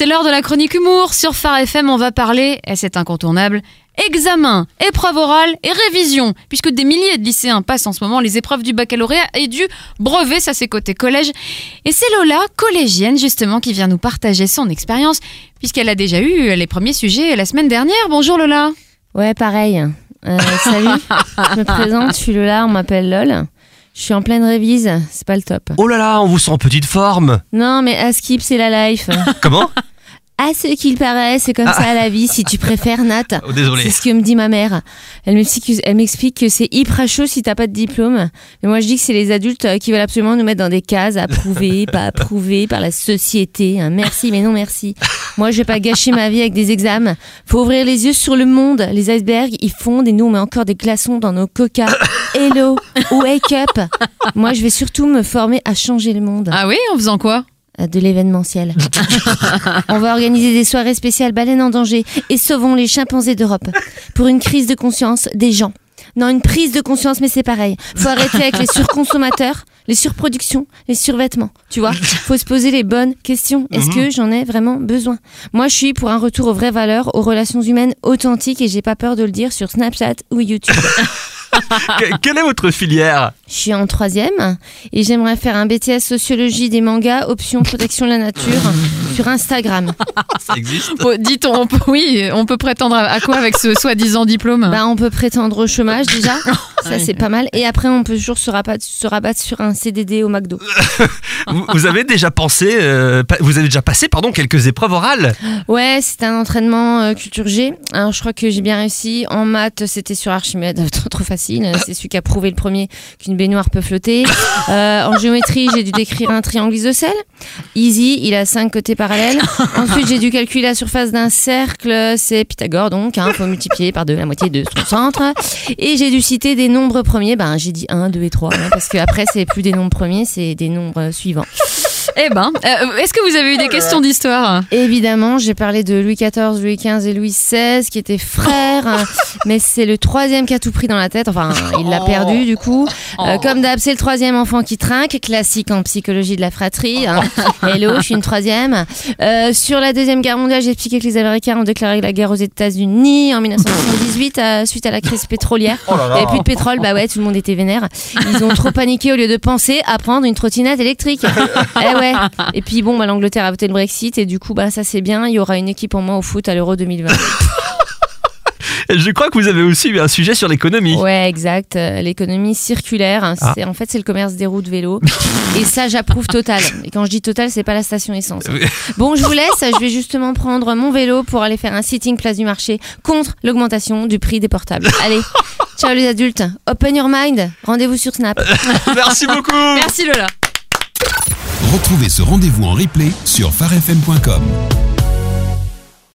C'est l'heure de la chronique humour. Sur Phare FM, on va parler, et c'est incontournable, examen, épreuve orale et révision. Puisque des milliers de lycéens passent en ce moment les épreuves du baccalauréat et du brevet, ça c'est côté collège. Et c'est Lola, collégienne justement, qui vient nous partager son expérience, puisqu'elle a déjà eu les premiers sujets la semaine dernière. Bonjour Lola. Ouais, pareil. Euh, salut, je me présente, je suis Lola, on m'appelle LOL. Je suis en pleine révise, c'est pas le top. Oh là là, on vous sent en petite forme. Non, mais à skip, c'est la life. Comment? À ce qu'il paraît, c'est comme ça la vie, si tu préfères, Nat. Oh, désolé. C'est ce que me dit ma mère. Elle m'explique, elle m'explique que c'est hyper chaud si t'as pas de diplôme. Mais moi, je dis que c'est les adultes euh, qui veulent absolument nous mettre dans des cases, approuvées, pas approuvées par la société. hein. Merci, mais non merci. Moi, je vais pas gâcher ma vie avec des examens. Faut ouvrir les yeux sur le monde. Les icebergs, ils fondent et nous, on met encore des glaçons dans nos coca. Hello, wake up. Moi, je vais surtout me former à changer le monde. Ah oui, en faisant quoi? De l'événementiel. On va organiser des soirées spéciales baleines en danger et sauvons les chimpanzés d'Europe pour une crise de conscience des gens. Non, une prise de conscience, mais c'est pareil. Faut arrêter avec les surconsommateurs, les surproductions, les survêtements. Tu vois, faut se poser les bonnes questions. Est-ce que j'en ai vraiment besoin? Moi, je suis pour un retour aux vraies valeurs, aux relations humaines authentiques et j'ai pas peur de le dire sur Snapchat ou YouTube. Que- quelle est votre filière Je suis en troisième et j'aimerais faire un BTS sociologie des mangas, option protection de la nature sur Instagram. Ça existe Dit-on, on peut- oui, on peut prétendre à à quoi avec ce soi-disant diplôme Bah, on peut prétendre au chômage déjà, ça c'est pas mal. Et après, on peut toujours se rabattre, se rabattre sur un CDD au McDo. vous, vous avez déjà pensé, euh, pa- vous avez déjà passé, pardon, quelques épreuves orales? Ouais, c'était un entraînement euh, culture G. Alors je crois que j'ai bien réussi. En maths, c'était sur Archimède, trop, trop facile. C'est celui qui a prouvé le premier qu'une baignoire peut flotter. Euh, en géométrie, j'ai dû décrire un triangle isocèle. Easy, il a cinq côtés parallèles. Ensuite, j'ai dû calculer la surface d'un cercle. C'est Pythagore, donc. Hein, faut multiplier par deux la moitié de son centre. Et j'ai dû citer des nombres premiers. Ben, j'ai dit 1, 2 et 3. parce que après, c'est plus des nombres premiers, c'est des nombres suivants. Eh ben, euh, est-ce que vous avez eu des questions d'histoire Évidemment, j'ai parlé de Louis XIV, Louis XV et Louis XVI qui étaient frères, hein, mais c'est le troisième qui a tout pris dans la tête. Enfin, il l'a perdu du coup. Euh, Oh. comme d'hab, c'est le troisième enfant qui trinque, classique en psychologie de la fratrie. hein. Hello, je suis une troisième. Euh, sur la deuxième guerre mondiale, j'ai expliqué que les Américains ont déclaré la guerre aux États-Unis en 1978 euh, suite à la crise pétrolière. Oh là Il n'y avait plus de pétrole, bah ouais, tout le monde était vénère. Ils ont trop paniqué au lieu de penser à prendre une trottinette électrique. eh ouais. Et puis bon, bah, l'Angleterre a voté le Brexit et du coup, bah ça c'est bien. Il y aura une équipe en moins au foot à l'Euro 2020. Je crois que vous avez aussi eu un sujet sur l'économie. Ouais, exact. Euh, L'économie circulaire, hein, Ah. c'est en fait c'est le commerce des roues de vélo. et ça, j'approuve total. Et quand je dis total, c'est pas la station essence. Oui. Bon, je vous laisse. Je vais justement prendre mon vélo pour aller faire un sitting place du marché contre l'augmentation du prix des portables. Allez, ciao les adultes. Open your mind. Rendez-vous sur Snap. Merci beaucoup Merci Lola. Retrouvez ce rendez-vous en replay sur farfm.com.